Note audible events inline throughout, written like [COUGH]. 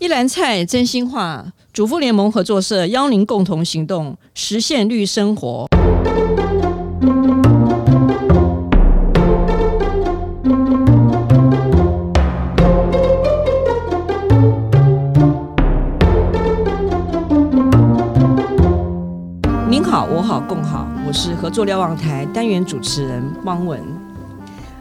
一篮菜真心话，主妇联盟合作社邀您共同行动，实现绿生活。您好，我好，共好，我是合作瞭望台单元主持人汪文。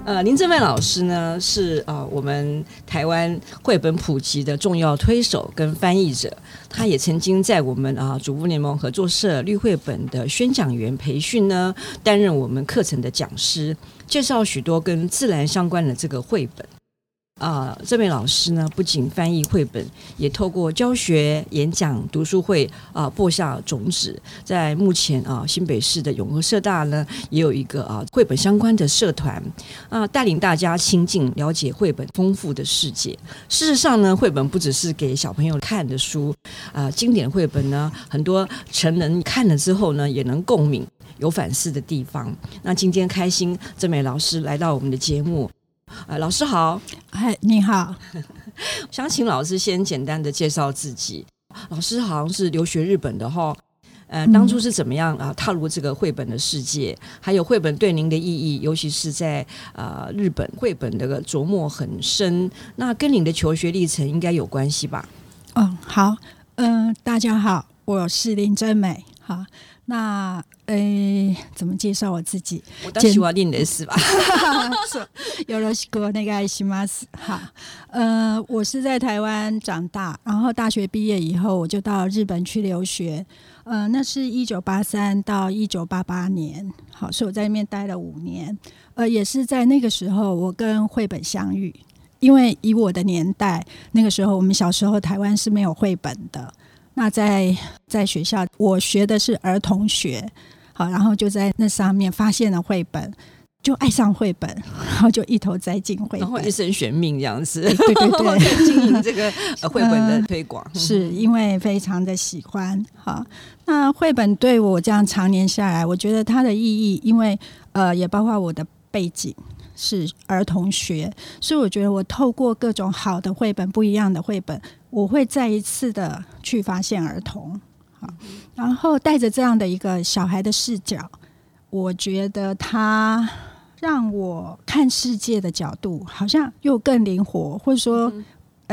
呃，林正迈老师呢是呃我们台湾绘本普及的重要推手跟翻译者，他也曾经在我们啊主妇联盟合作社绿绘本的宣讲员培训呢，担任我们课程的讲师，介绍许多跟自然相关的这个绘本。啊、呃，这位老师呢，不仅翻译绘本，也透过教学、演讲、读书会啊，播下种子。在目前啊，新北市的永和社大呢，也有一个啊绘本相关的社团啊，带领大家亲近、了解绘本丰富的世界。事实上呢，绘本不只是给小朋友看的书啊，经典绘本呢，很多成人看了之后呢，也能共鸣、有反思的地方。那今天开心，这位老师来到我们的节目。呃，老师好，嗨，你好，[LAUGHS] 想请老师先简单的介绍自己。老师好像是留学日本的哈，呃，当初是怎么样啊踏入这个绘本的世界？还有绘本对您的意义，尤其是在呃日本绘本的琢磨很深，那跟您的求学历程应该有关系吧？嗯，好，嗯、呃，大家好，我是林真美，好。那诶，怎么介绍我自己？我当喜欢念的是吧？[LAUGHS] 有了过那个爱西马斯哈。呃，我是在台湾长大，然后大学毕业以后，我就到日本去留学。呃，那是一九八三到一九八八年，好，所以我在那边待了五年。呃，也是在那个时候，我跟绘本相遇。因为以我的年代，那个时候我们小时候台湾是没有绘本的。那在在学校，我学的是儿童学，好，然后就在那上面发现了绘本，就爱上绘本，然后就一头栽进绘本，然后一生悬命这样子，对对对，经营这个绘本的推广，呃、是因为非常的喜欢。好，那绘本对我这样常年下来，我觉得它的意义，因为呃，也包括我的背景是儿童学，所以我觉得我透过各种好的绘本，不一样的绘本。我会再一次的去发现儿童，好，然后带着这样的一个小孩的视角，我觉得他让我看世界的角度好像又更灵活，或者说，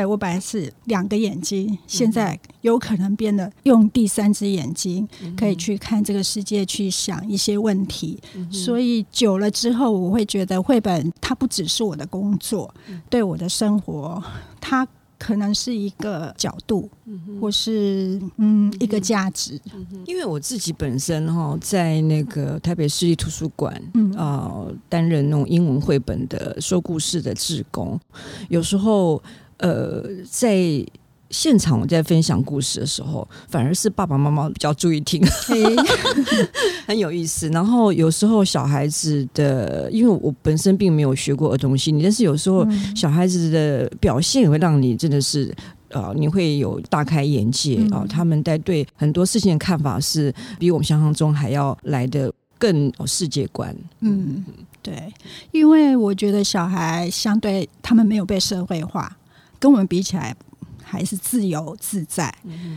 哎，我本来是两个眼睛，现在有可能变得用第三只眼睛可以去看这个世界，去想一些问题。所以久了之后，我会觉得绘本它不只是我的工作，对我的生活，它。可能是一个角度，或是嗯一个价值。因为我自己本身哈，在那个台北市立图书馆啊，担任那种英文绘本的说故事的志工，有时候呃在。现场我在分享故事的时候，反而是爸爸妈妈比较注意听，[LAUGHS] 很有意思。然后有时候小孩子的，因为我本身并没有学过儿童心理，但是有时候小孩子的表现也会让你真的是呃，你会有大开眼界啊、呃。他们在对很多事情的看法是比我们想象中还要来的更有世界观。嗯，对，因为我觉得小孩相对他们没有被社会化，跟我们比起来。还是自由自在，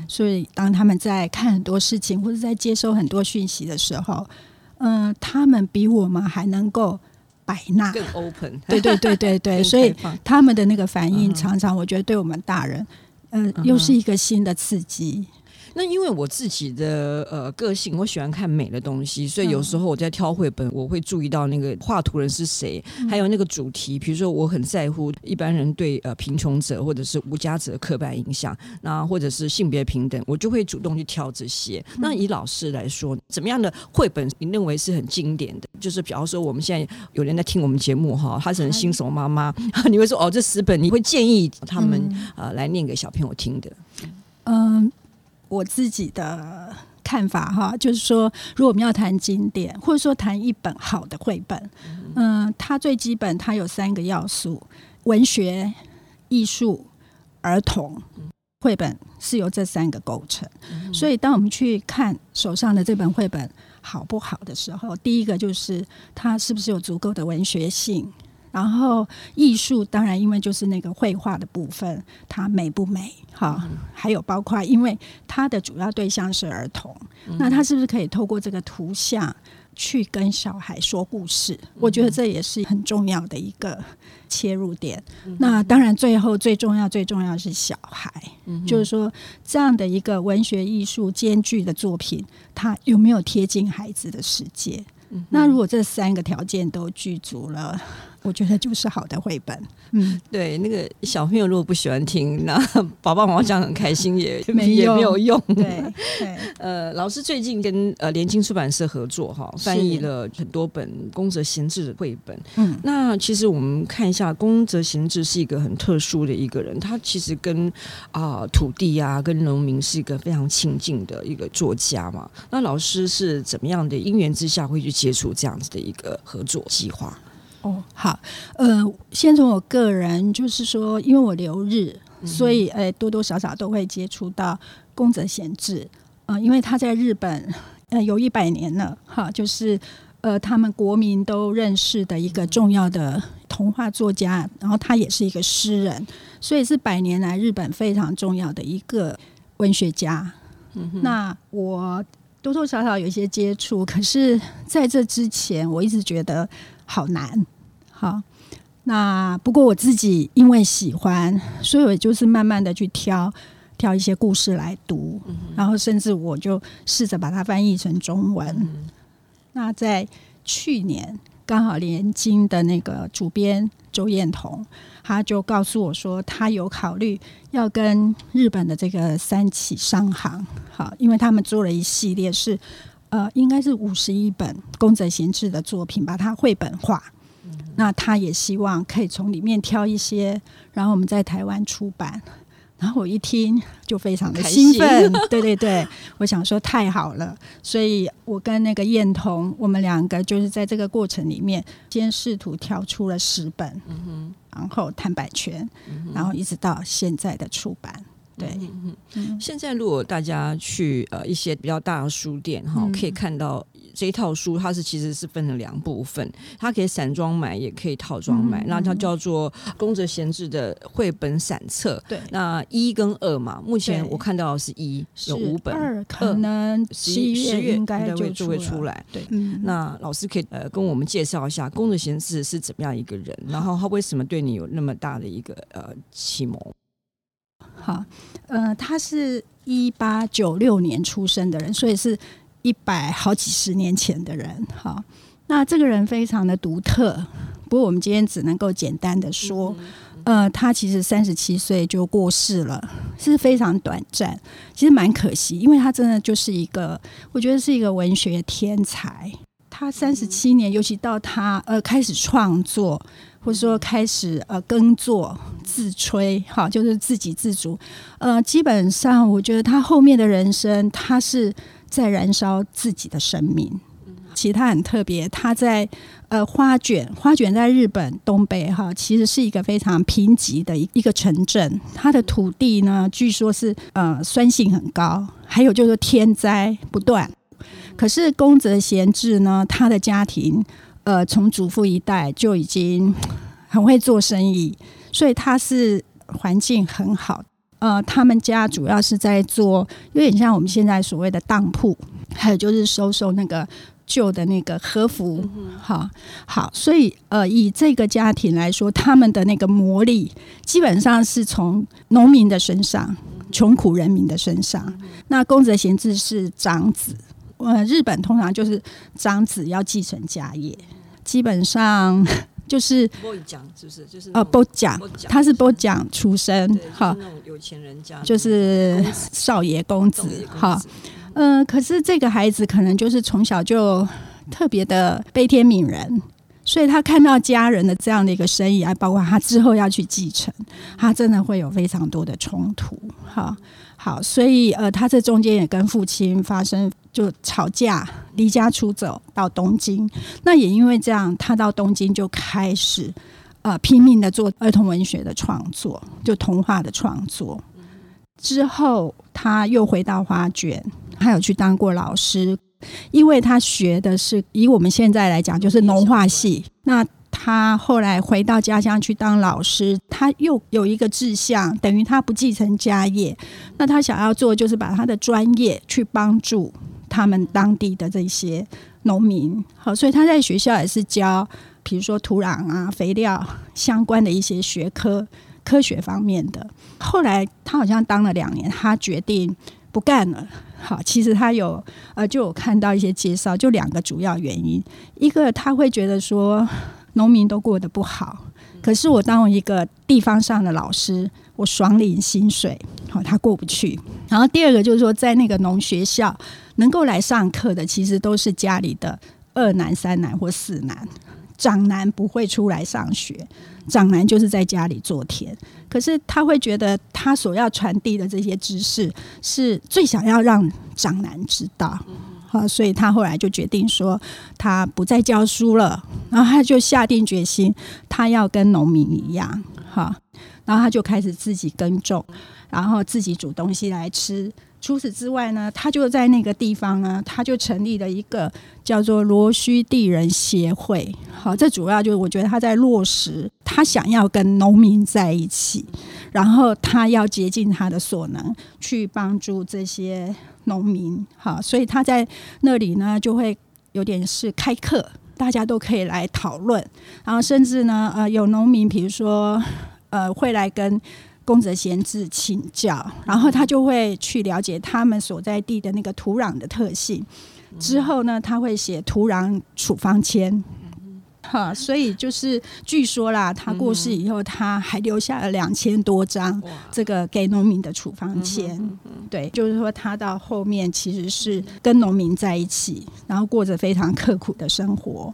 所以当他们在看很多事情或者在接收很多讯息的时候，嗯、呃，他们比我们还能够摆纳，更 open。对对对对对，[LAUGHS] 所以他们的那个反应常常，我觉得对我们大人，嗯、呃，又是一个新的刺激。那因为我自己的呃个性，我喜欢看美的东西，所以有时候我在挑绘本，我会注意到那个画图人是谁，还有那个主题。比如说，我很在乎一般人对呃贫穷者或者是无家者的刻板印象，那或者是性别平等，我就会主动去挑这些。那以老师来说，怎么样的绘本你认为是很经典的？就是比方说，我们现在有人在听我们节目哈，他是新手妈妈，你会说哦，这十本你会建议他们呃来念给小朋友听的？嗯。我自己的看法哈，就是说，如果我们要谈经典，或者说谈一本好的绘本，嗯，它最基本它有三个要素：文学、艺术、儿童。绘本是由这三个构成。所以，当我们去看手上的这本绘本好不好的时候，第一个就是它是不是有足够的文学性。然后艺术当然因为就是那个绘画的部分，它美不美？哈，嗯、还有包括因为它的主要对象是儿童，嗯、那它是不是可以透过这个图像去跟小孩说故事？嗯、我觉得这也是很重要的一个切入点。嗯、那当然最后最重要最重要是小孩，嗯、就是说这样的一个文学艺术兼具的作品，它有没有贴近孩子的世界？嗯、那如果这三个条件都具足了。我觉得就是好的绘本，嗯，对，那个小朋友如果不喜欢听，那爸爸妈妈讲很开心也 [LAUGHS] 没也没有用。对，对 [LAUGHS] 呃，老师最近跟呃联经出版社合作哈，翻译了很多本宫泽贤治的绘本。嗯，那其实我们看一下，宫泽贤治是一个很特殊的一个人，他其实跟啊、呃、土地啊，跟农民是一个非常亲近的一个作家嘛。那老师是怎么样的因缘之下会去接触这样子的一个合作计划？哦，好，呃，先从我个人，就是说，因为我留日，嗯、所以呃，多多少少都会接触到宫泽贤治，呃，因为他在日本呃有一百年了，哈，就是呃他们国民都认识的一个重要的童话作家，然后他也是一个诗人，所以是百年来日本非常重要的一个文学家。那我多多少少有一些接触，可是在这之前，我一直觉得好难。好，那不过我自己因为喜欢，所以我就是慢慢的去挑挑一些故事来读，嗯、然后甚至我就试着把它翻译成中文。嗯、那在去年，刚好连经的那个主编周彦彤，他就告诉我说，他有考虑要跟日本的这个三起商行，好，因为他们做了一系列是呃，应该是五十一本宫泽贤治的作品，把它绘本化。那他也希望可以从里面挑一些，然后我们在台湾出版。然后我一听就非常的兴奋，心。[LAUGHS] [LAUGHS] 对对对，我想说太好了，所以我跟那个燕彤，我们两个就是在这个过程里面，先试图挑出了十本，嗯、然后谈版权，嗯、然后一直到现在的出版。对，嗯嗯、现在如果大家去呃一些比较大的书店哈，可以看到。这一套书它是其实是分了两部分，它可以散装买，也可以套装买。那、嗯、它叫做宫泽贤治的绘本散册。对，那一跟二嘛，目前我看到的是一有五本，二可能十一月应该就会就会出来。对，嗯、那老师可以呃跟我们介绍一下宫泽贤治是怎么样一个人，然后他为什么对你有那么大的一个呃启蒙？好，呃，他是一八九六年出生的人，所以是。一百好几十年前的人，好，那这个人非常的独特。不过我们今天只能够简单的说，呃，他其实三十七岁就过世了，是非常短暂，其实蛮可惜，因为他真的就是一个，我觉得是一个文学天才。他三十七年，尤其到他呃开始创作，或者说开始呃耕作自吹，哈，就是自给自足。呃，基本上我觉得他后面的人生，他是。在燃烧自己的生命，其实他很特别。他在呃花卷，花卷在日本东北哈，其实是一个非常贫瘠的一一个城镇。它的土地呢，据说是呃酸性很高，还有就是天灾不断。可是宫泽贤治呢，他的家庭呃从祖父一代就已经很会做生意，所以他是环境很好。呃，他们家主要是在做，有点像我们现在所谓的当铺，还有就是收收那个旧的那个和服，嗯、好好，所以呃，以这个家庭来说，他们的那个魔力基本上是从农民的身上，穷苦人民的身上。嗯、那宫泽贤治是长子，呃，日本通常就是长子要继承家业，基本上。就是波奖，是不是？就是呃，波讲，他是波讲出身，哈，那种有钱人家，就是少爷公子，哈，嗯、呃，可是这个孩子可能就是从小就特别的悲天悯人，所以他看到家人的这样的一个生意，还包括他之后要去继承，他真的会有非常多的冲突，哈。好，所以呃，他这中间也跟父亲发生就吵架，离家出走到东京。那也因为这样，他到东京就开始呃拼命的做儿童文学的创作，就童话的创作。之后他又回到花卷，还有去当过老师，因为他学的是以我们现在来讲就是农化系。那他后来回到家乡去当老师，他又有一个志向，等于他不继承家业，那他想要做就是把他的专业去帮助他们当地的这些农民。好，所以他在学校也是教，比如说土壤啊、肥料相关的一些学科、科学方面的。后来他好像当了两年，他决定不干了。好，其实他有呃，就有看到一些介绍，就两个主要原因。一个他会觉得说，农民都过得不好，可是我当一个地方上的老师，我爽领薪水，好，他过不去。然后第二个就是说，在那个农学校能够来上课的，其实都是家里的二男、三男或四男。长男不会出来上学，长男就是在家里做田。可是他会觉得，他所要传递的这些知识，是最想要让长男知道。好，所以他后来就决定说，他不再教书了。然后他就下定决心，他要跟农民一样。好，然后他就开始自己耕种，然后自己煮东西来吃。除此之外呢，他就在那个地方呢，他就成立了一个叫做罗须地人协会。好，这主要就是我觉得他在落实他想要跟农民在一起，然后他要竭尽他的所能去帮助这些农民。好，所以他在那里呢，就会有点是开课，大家都可以来讨论，然后甚至呢，呃，有农民，比如说，呃，会来跟。宫泽贤治请教，然后他就会去了解他们所在地的那个土壤的特性。之后呢，他会写土壤处方签。哈，所以就是据说啦，他过世以后，他还留下了两千多张这个给农民的处方签。对，就是说他到后面其实是跟农民在一起，然后过着非常刻苦的生活。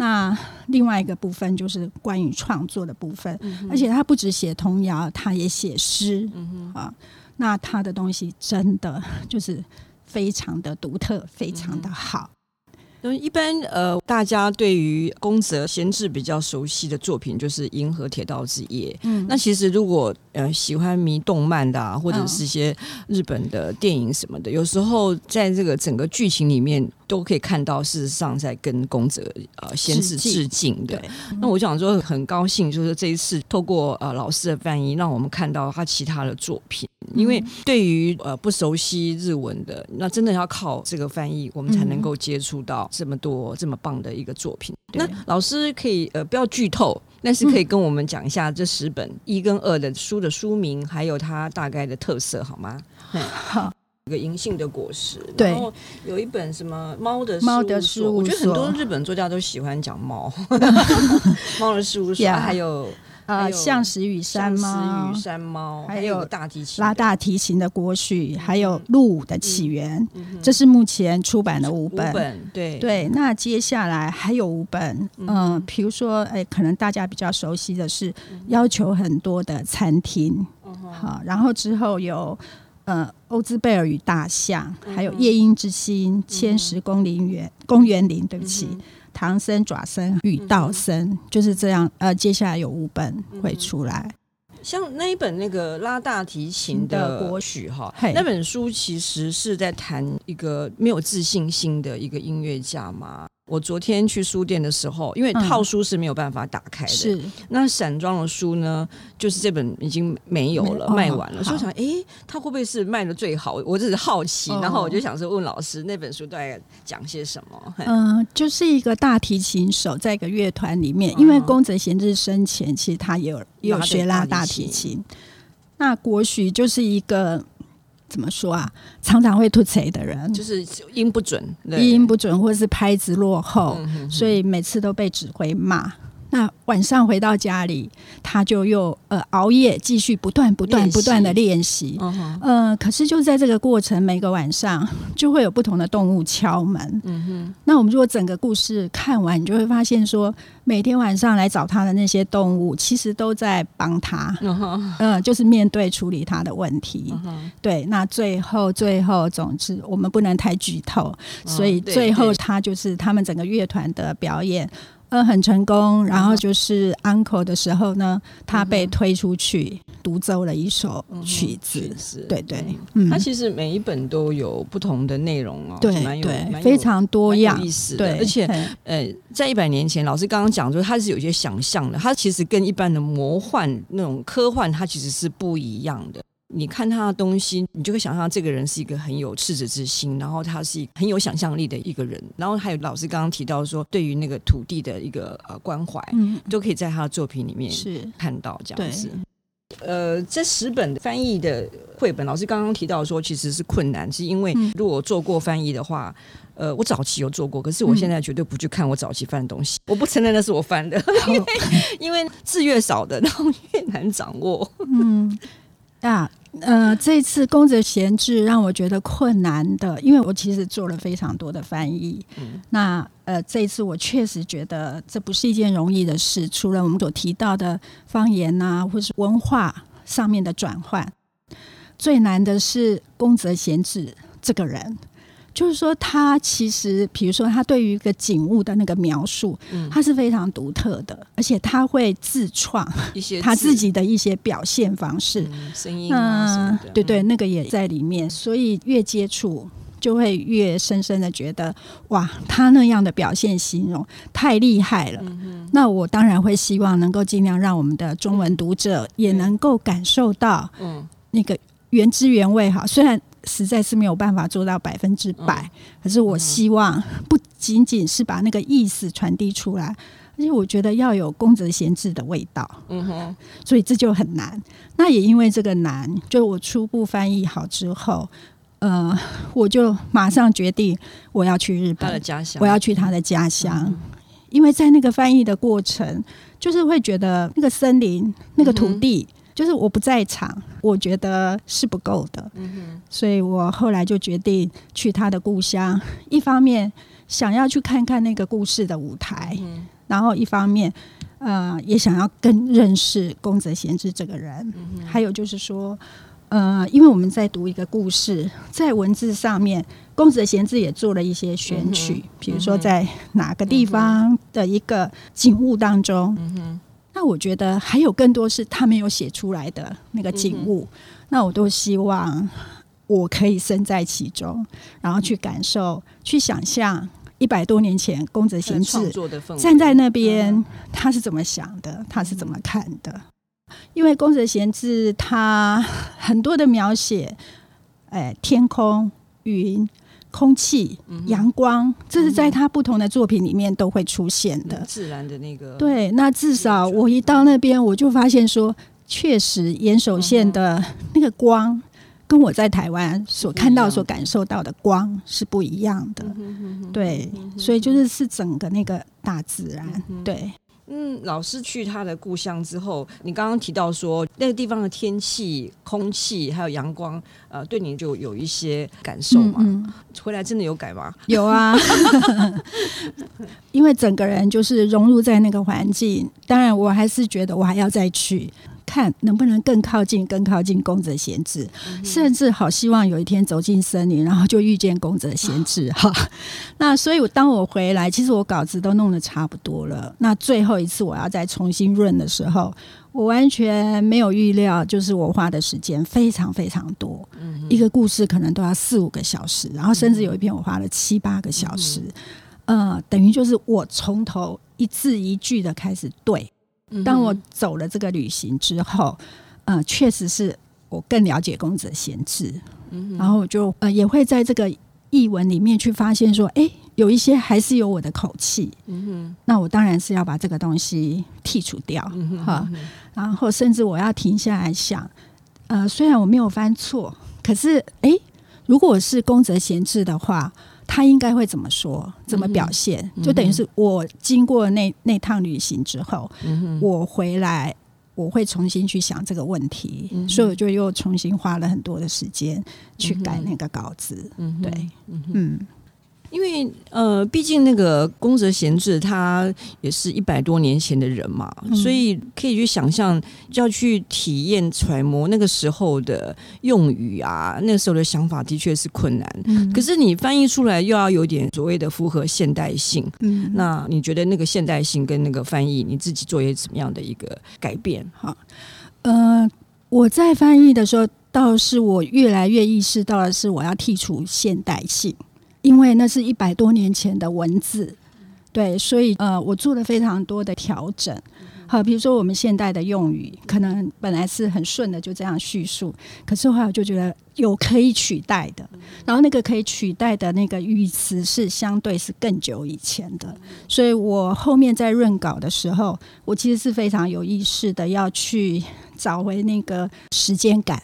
那另外一个部分就是关于创作的部分，嗯、而且他不只写童谣，他也写诗、嗯、啊。那他的东西真的就是非常的独特，非常的好。一般呃，大家对于宫泽贤治比较熟悉的作品就是《银河铁道之夜》。嗯，那其实如果呃喜欢迷动漫的啊，或者是一些日本的电影什么的，有时候在这个整个剧情里面都可以看到，事实上在跟宫泽呃贤治致敬的。那我想说很高兴，就是这一次透过呃老师的翻译，让我们看到他其他的作品。因为对于呃不熟悉日文的，那真的要靠这个翻译，我们才能够接触到这么多这么棒的一个作品。那老师可以呃不要剧透，但是可以跟我们讲一下这十本一跟二的书的书名，还有它大概的特色好吗？好，一个银杏的果实，然后有一本什么猫的猫的事务所，我觉得很多日本作家都喜欢讲猫，[LAUGHS] 猫的事务所，还有。啊，象石与山猫，山猫，还有大提琴拉大提琴的国序，还有鹿舞的起源，这是目前出版的五本。对。对，那接下来还有五本，嗯，比如说，哎，可能大家比较熟悉的是要求很多的餐厅，好，然后之后有呃欧兹贝尔与大象，还有夜莺之心，千石公林园公园林，对不起。唐僧、爪僧与道僧就是这样。呃，接下来有五本会出来，像那一本那个拉大提琴的国曲哈，那本书其实是在谈一个没有自信心的一个音乐家嘛。我昨天去书店的时候，因为套书是没有办法打开的，是那散装的书呢，就是这本已经没有了，卖完了。所以我想，哎，他会不会是卖的最好？我只是好奇，然后我就想说问老师，那本书大概讲些什么？嗯，就是一个大提琴手在一个乐团里面，因为宫泽贤治生前其实他也有也有学拉大提琴，那国许就是一个。怎么说啊？常常会吐嘴的人，就是音不准，音不准，或者是拍子落后，嗯、哼哼所以每次都被指挥骂。那晚上回到家里，他就又呃熬夜继续不断不断不断的练习。嗯可是就在这个过程，每个晚上就会有不同的动物敲门。嗯哼。那我们如果整个故事看完，你就会发现说，每天晚上来找他的那些动物，其实都在帮他。嗯就是面对处理他的问题。对，那最后最后，总之我们不能太剧透，所以最后他就是他们整个乐团的表演。呃，很成功。然后就是 uncle 的时候呢，他被推出去独奏了一首曲子。嗯、是对对，嗯，他其实每一本都有不同的内容哦，对对，非常多样，有意思的。而且，呃，在一百年前，老师刚刚讲说，他是有些想象的，他其实跟一般的魔幻那种科幻，它其实是不一样的。你看他的东西，你就会想象这个人是一个很有赤子之心，然后他是很有想象力的一个人。然后还有老师刚刚提到说，对于那个土地的一个呃关怀，嗯，都可以在他的作品里面是看到这样子。呃，这十本翻译的绘本，老师刚刚提到说其实是困难，是因为如果做过翻译的话，呃，我早期有做过，可是我现在绝对不去看我早期翻的东西，我不承认那是我翻的，[LAUGHS] 因为因为字越少的，然后越难掌握。嗯啊。呃，这次宫泽贤治让我觉得困难的，因为我其实做了非常多的翻译。嗯、那呃，这一次我确实觉得这不是一件容易的事，除了我们所提到的方言呐、啊，或是文化上面的转换，最难的是宫泽贤治这个人。就是说，他其实，比如说，他对于一个景物的那个描述，嗯，他是非常独特的，而且他会自创一些他自己的一些表现方式，声音啊，对对，那个也在里面。所以越接触，就会越深深的觉得，哇，他那样的表现形容太厉害了。那我当然会希望能够尽量让我们的中文读者也能够感受到，嗯，那个原汁原味哈，虽然。实在是没有办法做到百分之百，嗯，可是我希望不仅仅是把那个意思传递出来，而且我觉得要有宫泽贤治的味道。嗯哼，所以这就很难。那也因为这个难，就我初步翻译好之后，呃，我就马上决定我要去日本，他的家乡，我要去他的家乡，嗯，因为在那个翻译的过程，就是会觉得那个森林、那个土地。嗯就是我不在场，我觉得是不够的，嗯，所以我后来就决定去他的故乡。一方面想要去看看那个故事的舞台，嗯，然后一方面呃也想要更认识宫泽贤治这个人，嗯。还有就是说，呃，因为我们在读一个故事，在文字上面，宫泽贤治也做了一些选取，嗯，比如说在哪个地方的一个景物当中。嗯那我觉得还有更多是他没有写出来的那个景物，嗯，那我都希望我可以身在其中，然后去感受、去想象一百多年前宫泽贤治站在那边，他是怎么想的，他是怎么看的？因为宫泽贤治他很多的描写，哎，天空、云。空气、阳光，这是在他不同的作品里面都会出现的。自然的那个对，那至少我一到那边，我就发现说，确实岩手县的那个光，跟我在台湾所看到、所感受到的光是不一样的。对，所以就是是整个那个大自然，对。嗯，老师去他的故乡之后，你刚刚提到说那个地方的天气、空气还有阳光，呃，对你就有一些感受嘛？嗯嗯。回来真的有改吗？有啊，[LAUGHS] 因为整个人就是融入在那个环境。当然，我还是觉得我还要再去。看能不能更靠近，更靠近宫泽贤治，甚至好希望有一天走进森林，然后就遇见宫泽贤治哈。那所以，我当我回来，其实我稿子都弄得差不多了。那最后一次我要再重新润的时候，我完全没有预料，就是我花的时间非常非常多。一个故事可能都要四五个小时，然后甚至有一篇我花了七八个小时。呃，等于就是我从头一字一句的开始对。当我走了这个旅行之后，呃，确实是我更了解公泽贤治，嗯，然后我就呃也会在这个译文里面去发现说，哎，有一些还是有我的口气，那我当然是要把这个东西剔除掉，哈，然后甚至我要停下来想，呃，虽然我没有犯错，可是哎，如果我是公泽贤治的话。他应该会怎么说？怎么表现？嗯、就等于是我经过那那趟旅行之后、嗯，我回来我会重新去想这个问题，嗯、所以我就又重新花了很多的时间去改那个稿子。嗯、对，嗯。因为呃，毕竟那个宫泽贤治他也是一百多年前的人嘛，嗯、所以可以去想象，就要去体验揣摩那个时候的用语啊，那个时候的想法的确是困难。嗯、可是你翻译出来又要有点所谓的符合现代性。嗯，那你觉得那个现代性跟那个翻译，你自己做一些什么样的一个改变？哈，呃，我在翻译的时候，倒是我越来越意识到的是，我要剔除现代性。因为那是一百多年前的文字，对，所以呃，我做了非常多的调整。好，比如说我们现代的用语，可能本来是很顺的，就这样叙述，可是后来我就觉得有可以取代的，然后那个可以取代的那个语词是相对是更久以前的，所以我后面在润稿的时候，我其实是非常有意识的要去找回那个时间感，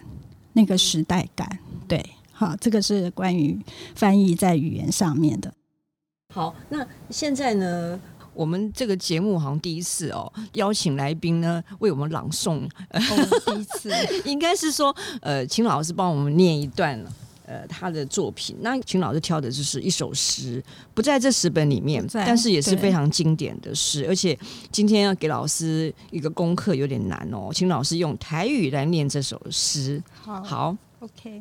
那个时代感，对。好，这个是关于翻译在语言上面的。好，那现在呢，我们这个节目好像第一次哦，邀请来宾呢为我们朗诵。哦，第一次，[LAUGHS] 应该是说，呃，请老师帮我们念一段呃他的作品。那秦老师挑的就是一首诗，不在这十本里面，但是也是非常经典的诗。而且今天要给老师一个功课，有点难哦，请老师用台语来念这首诗。好，好，OK。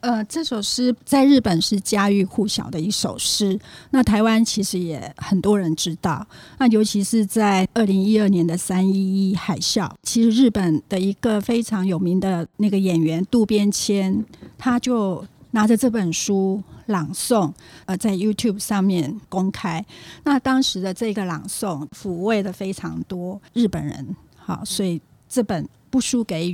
呃，这首诗在日本是家喻户晓的一首诗。那台湾其实也很多人知道。那尤其是在二零一二年的三一一海啸，其实日本的一个非常有名的那个演员渡边谦，他就拿着这本书朗诵，呃，在 YouTube 上面公开。那当时的这个朗诵抚慰了非常多日本人。好，所以这本不输给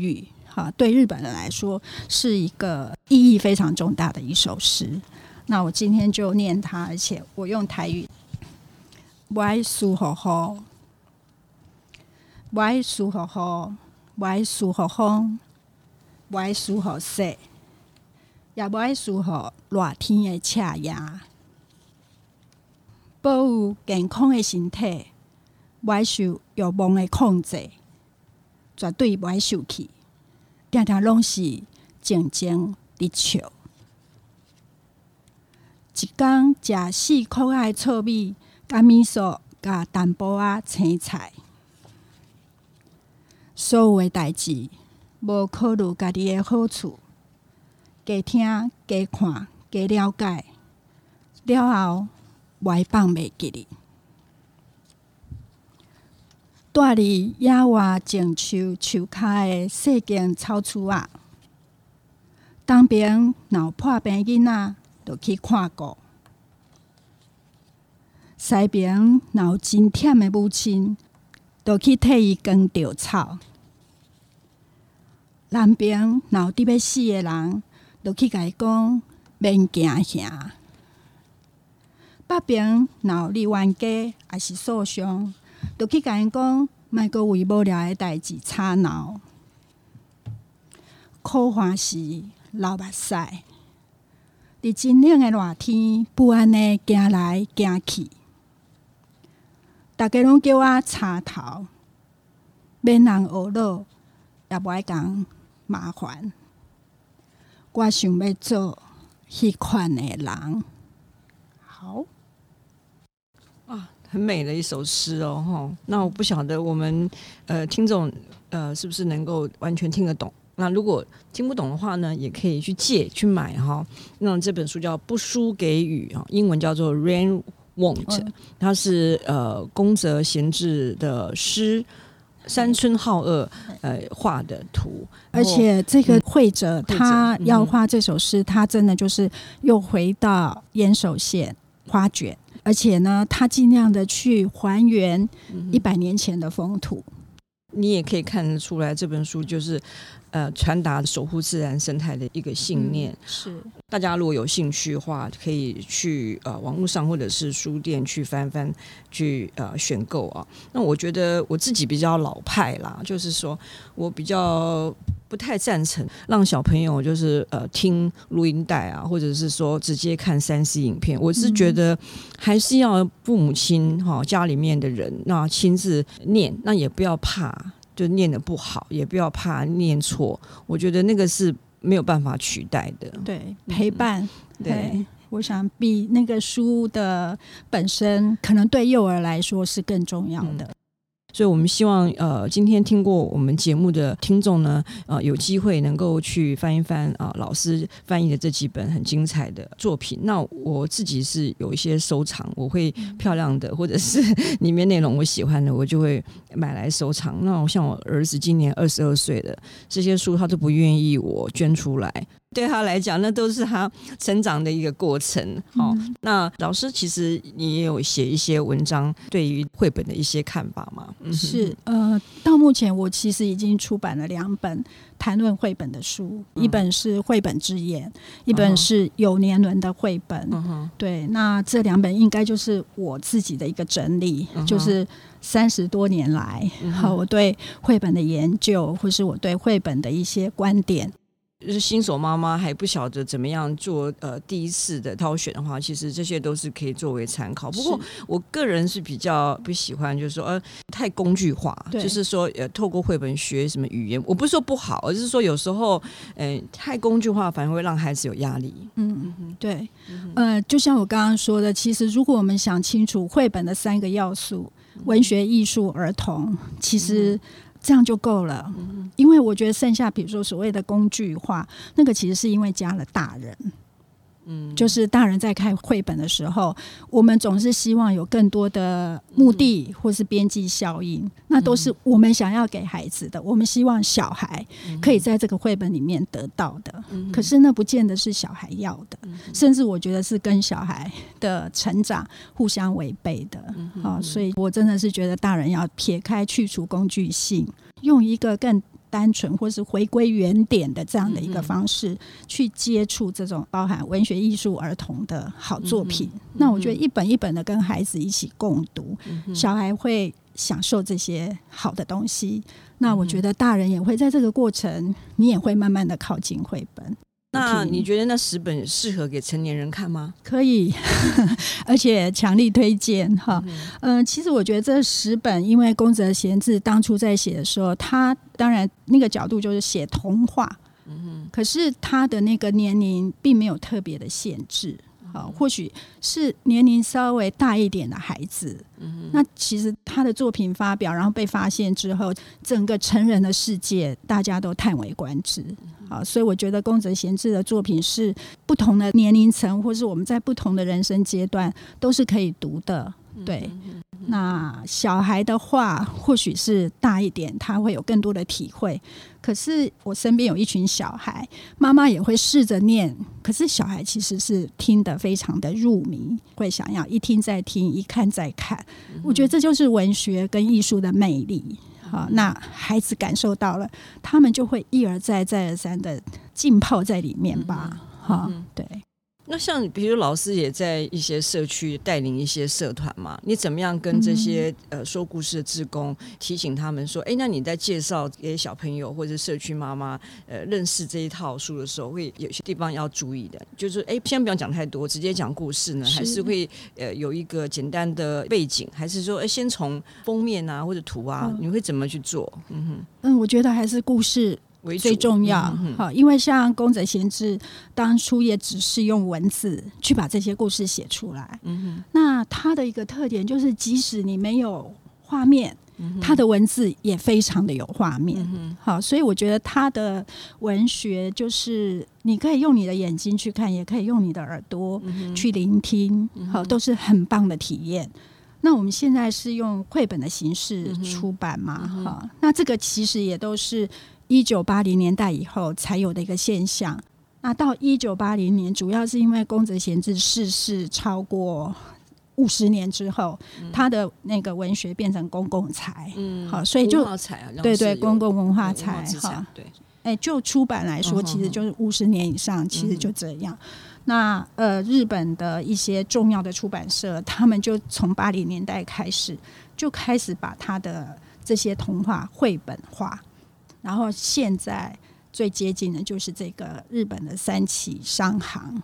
语。好，对日本人来说是一个意义非常重大的一首诗。那我今天就念它，而且我用台语。歪苏吼吼，歪苏吼吼，歪苏吼吼，歪苏吼说，也歪苏吼热天的赤夜，保有健康的身体，歪受欲望的控制，绝对歪受气。常常拢是静静的笑，一工食四块爱糙米、甲米素、甲淡薄仔青菜，所有的代志无考虑家己的好处，加听、加看、加了解，了后歪放袂记哩。住伫野外种树树骹的细间草厝仔，东边闹破病囡仔，就去看顾；西边闹真忝的母亲，就去替伊耕稻草；南边闹得要死的人，就去甲伊讲免惊吓；北边闹你冤家还是受伤。就去甲因讲，莫阁为无聊诶代志吵闹，苦欢时流目屎，伫真冷诶热天不安诶行来行去，逐个拢叫我插头，免人学老，也无爱讲麻烦，我想要做迄款诶人。好。很美的一首诗哦，哈。那我不晓得我们呃听众呃是不是能够完全听得懂？那如果听不懂的话呢，也可以去借去买哈。那这本书叫《不输给雨》啊，英文叫做《Rain Won't》，它是呃宫泽贤治的诗，山村浩二呃画的图。而且这个绘者他要画这首诗，他真的就是又回到岩手县花卷。而且呢，他尽量的去还原一百年前的风土。你也可以看得出来，这本书就是呃传达守护自然生态的一个信念。嗯、是大家如果有兴趣的话，可以去呃网络上或者是书店去翻翻，去呃选购啊。那我觉得我自己比较老派啦，就是说我比较。不太赞成让小朋友就是呃听录音带啊，或者是说直接看三 C 影片。我是觉得还是要父母亲哈家里面的人那亲自念，那也不要怕就念的不好，也不要怕念错。我觉得那个是没有办法取代的。对，陪伴，对。我想比那个书的本身，可能对幼儿来说是更重要的。嗯所以，我们希望呃，今天听过我们节目的听众呢，呃，有机会能够去翻一翻啊、老师翻译的这几本很精彩的作品。那我自己是有一些收藏，我会漂亮的，或者是里面内容我喜欢的，我就会买来收藏。那像我儿子今年二十二岁的这些书，他都不愿意我捐出来。对他来讲，那都是他成长的一个过程。好、那老师其实你也有写一些文章，对于绘本的一些看法吗？嗯、是，呃，到目前我其实已经出版了两本谈论绘本的书，嗯、一本是《绘本之眼》，一本是有年轮的绘本。嗯、对，那这两本应该就是我自己的一个整理，嗯、就是三十多年来，好、嗯，我对绘本的研究，或是我对绘本的一些观点。就是新手妈妈还不晓得怎么样做呃第一次的挑选的话，其实这些都是可以作为参考。不过我个人是比较不喜欢，就是说呃太工具化，就是说呃透过绘本学什么语言，我不是说不好，而是说有时候呃太工具化反而会让孩子有压力。嗯嗯，对，嗯、呃，就像我刚刚说的，其实如果我们想清楚绘本的三个要素：文学、艺术、儿童，其实。这样就够了，因为我觉得剩下，比如说所谓的工具化，那个其实是因为加了大人。嗯，就是大人在看绘本的时候，我们总是希望有更多的目的或是边际效应，那都是我们想要给孩子的。我们希望小孩可以在这个绘本里面得到的，可是那不见得是小孩要的，甚至我觉得是跟小孩的成长互相违背的。好，所以我真的是觉得大人要撇开去除工具性，用一个更。单纯或是回归原点的这样的一个方式去接触这种包含文学、艺术、儿童的好作品，那我觉得一本一本的跟孩子一起共读，小孩会享受这些好的东西。那我觉得大人也会在这个过程，你也会慢慢的靠近绘本。那你觉得那十本适合给成年人看吗？可以，[LAUGHS] 而且强力推荐哈。嗯、呃，其实我觉得这十本，因为宫泽贤治当初在写的时候，他当然那个角度就是写童话，嗯，可是他的那个年龄并没有特别的限制。啊，或许是年龄稍微大一点的孩子，嗯、那其实他的作品发表，然后被发现之后，整个成人的世界大家都叹为观止。啊、所以我觉得宫泽贤治的作品是不同的年龄层，或是我们在不同的人生阶段都是可以读的。对，那小孩的话，或许是大一点，他会有更多的体会。可是我身边有一群小孩，妈妈也会试着念，可是小孩其实是听得非常的入迷，会想要一听再听，一看再看。我觉得这就是文学跟艺术的魅力。好，那孩子感受到了，他们就会一而再、再而三的浸泡在里面吧。好，对。那像比如老师也在一些社区带领一些社团嘛，你怎么样跟这些呃说故事的志工提醒他们说，哎，那你在介绍给小朋友或者社区妈妈呃认识这一套书的时候，会有些地方要注意的，就是哎，先不要讲太多，直接讲故事呢，还是会呃有一个简单的背景，还是说哎先从封面啊或者图啊，你会怎么去做？嗯哼，嗯，我觉得还是故事。最重要，好，因为像宫泽贤治当初也只是用文字去把这些故事写出来。嗯哼，那他的一个特点就是，即使你没有画面，他的文字也非常的有画面。好，所以我觉得他的文学就是你可以用你的眼睛去看，也可以用你的耳朵去聆听，好，都是很棒的体验。那我们现在是用绘本的形式出版嘛？好，那这个其实也都是。一九八零年代以后才有的一个现象。那到一九八零年，主要是因为宫泽贤治逝世超过五十年之后，嗯、他的那个文学变成公共财，嗯，好，所以就对对，公共文化财哈，对，哎，就出版来说，其实就是五十年以上，其实就这样。嗯、那呃，日本的一些重要的出版社，他们就从八零年代开始，就开始把他的这些童话绘本化。然后现在最接近的就是这个日本的三崎商行，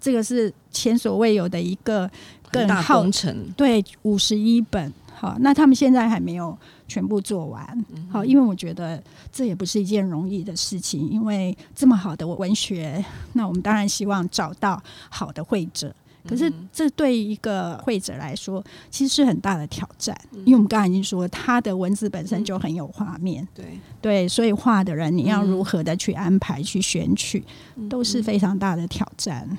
这个是前所未有的一个更大工程。对，五十一本，好，那他们现在还没有全部做完。好，因为我觉得这也不是一件容易的事情，因为这么好的文学，那我们当然希望找到好的绘者。可是这对一个会者来说，其实是很大的挑战，因为我们刚才已经说，他的文字本身就很有画面，对。对，所以画的人你要如何的去安排、去选取，都是非常大的挑战。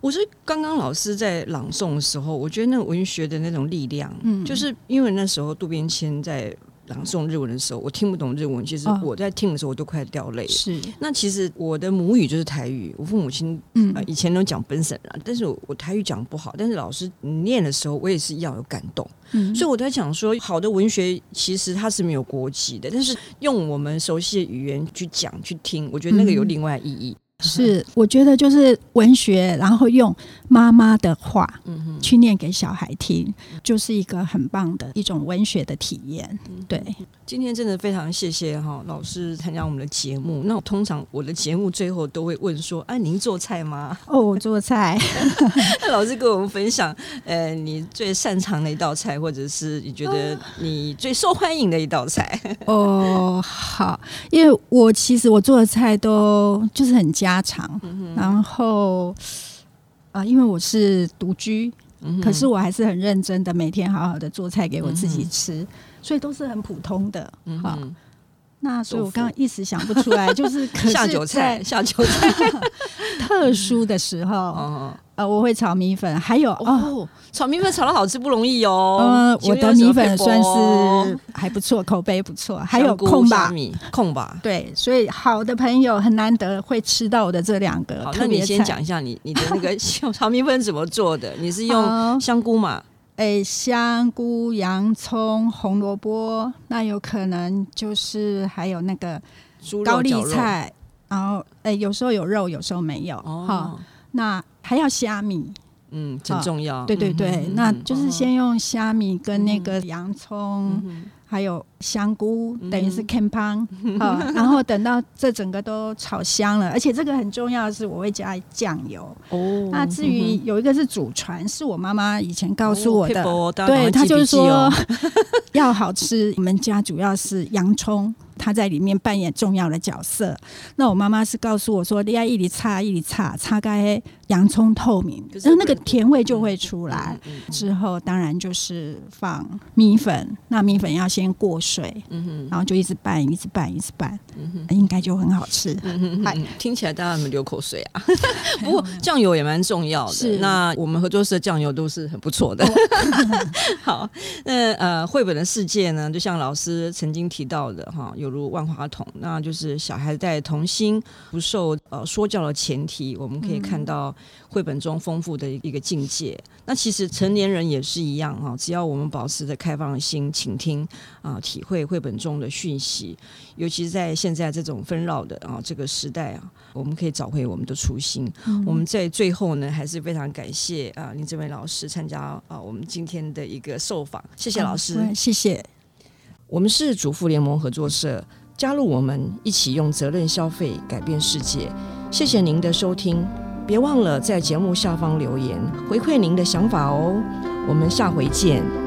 我是刚刚老师在朗诵的时候，我觉得那个文学的那种力量，嗯，就是因为那时候渡边谦在。朗诵日文的时候，我听不懂日文。其实我在听的时候，我都快掉泪。是，那其实我的母语就是台语，我父母亲嗯、呃、以前都讲本省人，但是我，我台语讲不好。但是老师念的时候，我也是要有感动。嗯，所以我在讲说，好的文学其实它是没有国籍的，但是用我们熟悉的语言去讲去听，我觉得那个有另外意义。嗯是，我觉得就是文学，然后用妈妈的话嗯去念给小孩听，就是一个很棒的一种文学的体验。对，今天真的非常谢谢哈老师参加我们的节目。那我通常我的节目最后都会问说：“哎、啊，您做菜吗？” [LAUGHS] 哦，我做菜。那 [LAUGHS] 老师跟我们分享，呃，你最擅长的一道菜，或者是你觉得你最受欢迎的一道菜？哦，好，因为我其实我做的菜都就是很简家常，然后啊、呃，因为我是独居，可是我还是很认真的，每天好好的做菜给我自己吃，所以都是很普通的。好，那所以我刚刚一时想不出来，就是下酒菜，下酒菜，[LAUGHS] 特殊的时候。呃，我会炒米粉，还有哦，炒米粉炒的好吃不容易哦。呃，我的米粉算是还不错，口碑不错。还有空吧米控吧，对，所以好的朋友很难得会吃到我的这两个。好，那你先讲一下你你的那个 [LAUGHS] 炒米粉怎么做的？你是用香菇嘛？哎，香菇、洋葱、红萝卜，那有可能就是还有那个高丽菜，然后诶，有时候有肉，有时候没有。哦，那。还要虾米，嗯，很重要。对对对，嗯、那就是先用虾米跟那个洋葱，嗯、还有香菇，嗯、等于是 kenpan [LAUGHS] 好，然后等到这整个都炒香了，而且这个很重要的是，我会加酱油。哦，那至于有一个是祖传，是我妈妈以前告诉我的，哦、对，她就是说 [LAUGHS] 要好吃，我们家主要是洋葱。他在里面扮演重要的角色。那我妈妈是告诉我说：“你要一里擦一里擦，擦开洋葱透明，然后那个甜味就会出来。之后当然就是放米粉，那米粉要先过水，然后就一直拌，一直拌，一直拌，应该就很好吃。听起来大家有没有流口水啊？[LAUGHS] 不过酱油也蛮重要的。那我们合作社的酱油都是很不错的。[LAUGHS] 好，那呃，绘本的世界呢，就像老师曾经提到的哈，有。如万花筒，那就是小孩在童心不受呃说教的前提，我们可以看到绘本中丰富的一个境界。那其实成年人也是一样哈，只要我们保持着开放的心，倾听啊，体会绘本中的讯息，尤其是在现在这种纷扰的啊这个时代啊，我们可以找回我们的初心。嗯、我们在最后呢，还是非常感谢啊林志伟老师参加啊我们今天的一个受访，谢谢老师，嗯、谢谢。我们是主妇联盟合作社，加入我们一起用责任消费改变世界。谢谢您的收听，别忘了在节目下方留言回馈您的想法哦。我们下回见。